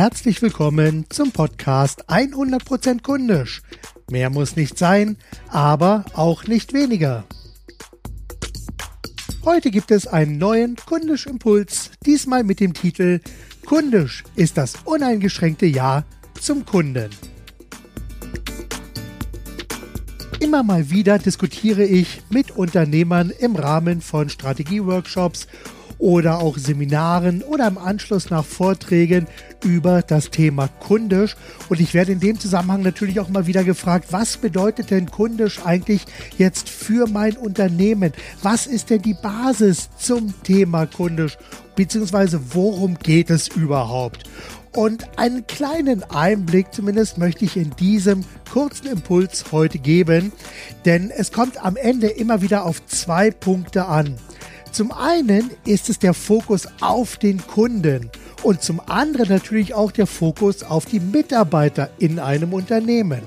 Herzlich willkommen zum Podcast 100% kundisch. Mehr muss nicht sein, aber auch nicht weniger. Heute gibt es einen neuen Kundisch Impuls, diesmal mit dem Titel Kundisch ist das uneingeschränkte Ja zum Kunden. Immer mal wieder diskutiere ich mit Unternehmern im Rahmen von Strategieworkshops oder auch Seminaren oder im Anschluss nach Vorträgen über das Thema kundisch. Und ich werde in dem Zusammenhang natürlich auch mal wieder gefragt, was bedeutet denn kundisch eigentlich jetzt für mein Unternehmen? Was ist denn die Basis zum Thema kundisch? Beziehungsweise worum geht es überhaupt? Und einen kleinen Einblick zumindest möchte ich in diesem kurzen Impuls heute geben, denn es kommt am Ende immer wieder auf zwei Punkte an. Zum einen ist es der Fokus auf den Kunden und zum anderen natürlich auch der Fokus auf die Mitarbeiter in einem Unternehmen.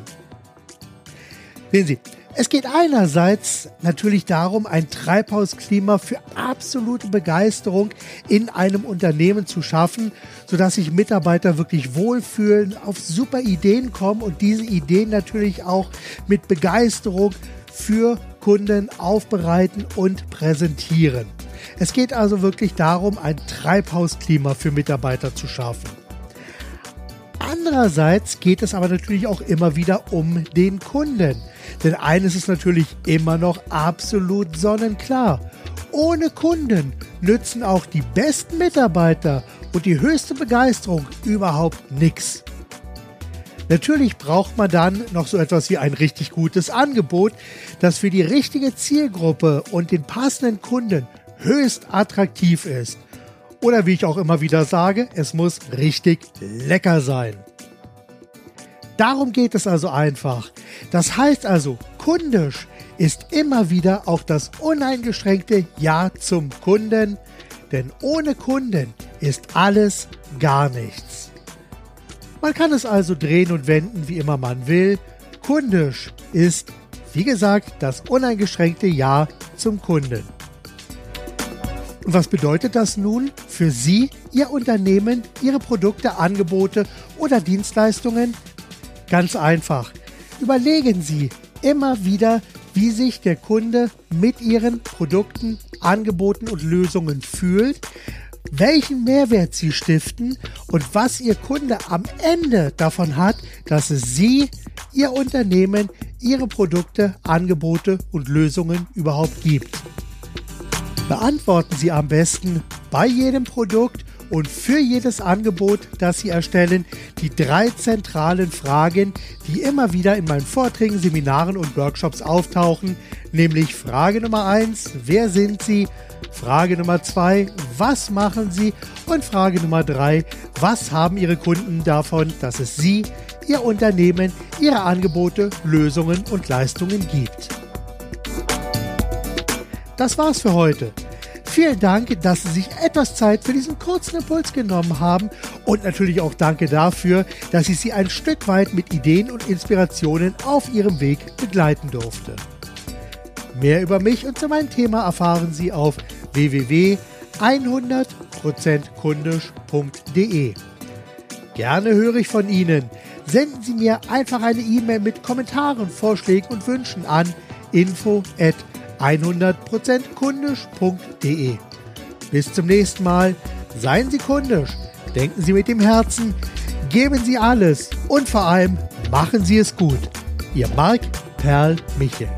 Sehen Sie, es geht einerseits natürlich darum, ein Treibhausklima für absolute Begeisterung in einem Unternehmen zu schaffen, sodass sich Mitarbeiter wirklich wohlfühlen, auf super Ideen kommen und diese Ideen natürlich auch mit Begeisterung für Kunden aufbereiten und präsentieren. Es geht also wirklich darum, ein Treibhausklima für Mitarbeiter zu schaffen. Andererseits geht es aber natürlich auch immer wieder um den Kunden. Denn eines ist natürlich immer noch absolut sonnenklar. Ohne Kunden nützen auch die besten Mitarbeiter und die höchste Begeisterung überhaupt nichts. Natürlich braucht man dann noch so etwas wie ein richtig gutes Angebot, das für die richtige Zielgruppe und den passenden Kunden höchst attraktiv ist. Oder wie ich auch immer wieder sage, es muss richtig lecker sein. Darum geht es also einfach. Das heißt also, kundisch ist immer wieder auch das uneingeschränkte Ja zum Kunden, denn ohne Kunden ist alles gar nichts. Man kann es also drehen und wenden, wie immer man will. Kundisch ist, wie gesagt, das uneingeschränkte Ja zum Kunden. Und was bedeutet das nun für Sie, Ihr Unternehmen, Ihre Produkte, Angebote oder Dienstleistungen? Ganz einfach. Überlegen Sie immer wieder, wie sich der Kunde mit Ihren Produkten, Angeboten und Lösungen fühlt, welchen Mehrwert Sie stiften und was Ihr Kunde am Ende davon hat, dass es Sie, Ihr Unternehmen, Ihre Produkte, Angebote und Lösungen überhaupt gibt. Beantworten Sie am besten bei jedem Produkt und für jedes Angebot, das Sie erstellen, die drei zentralen Fragen, die immer wieder in meinen Vorträgen, Seminaren und Workshops auftauchen, nämlich Frage Nummer eins: wer sind Sie? Frage Nummer zwei: was machen Sie? Und Frage Nummer drei: was haben Ihre Kunden davon, dass es Sie, Ihr Unternehmen, Ihre Angebote, Lösungen und Leistungen gibt? Das war's für heute. Vielen Dank, dass Sie sich etwas Zeit für diesen kurzen Impuls genommen haben und natürlich auch danke dafür, dass ich Sie ein Stück weit mit Ideen und Inspirationen auf Ihrem Weg begleiten durfte. Mehr über mich und zu meinem Thema erfahren Sie auf www.100%kundisch.de. Gerne höre ich von Ihnen. Senden Sie mir einfach eine E-Mail mit Kommentaren, Vorschlägen und Wünschen an info@ 100%kundisch.de. Bis zum nächsten Mal. Seien Sie kundisch, denken Sie mit dem Herzen, geben Sie alles und vor allem machen Sie es gut. Ihr Marc Perl Michel.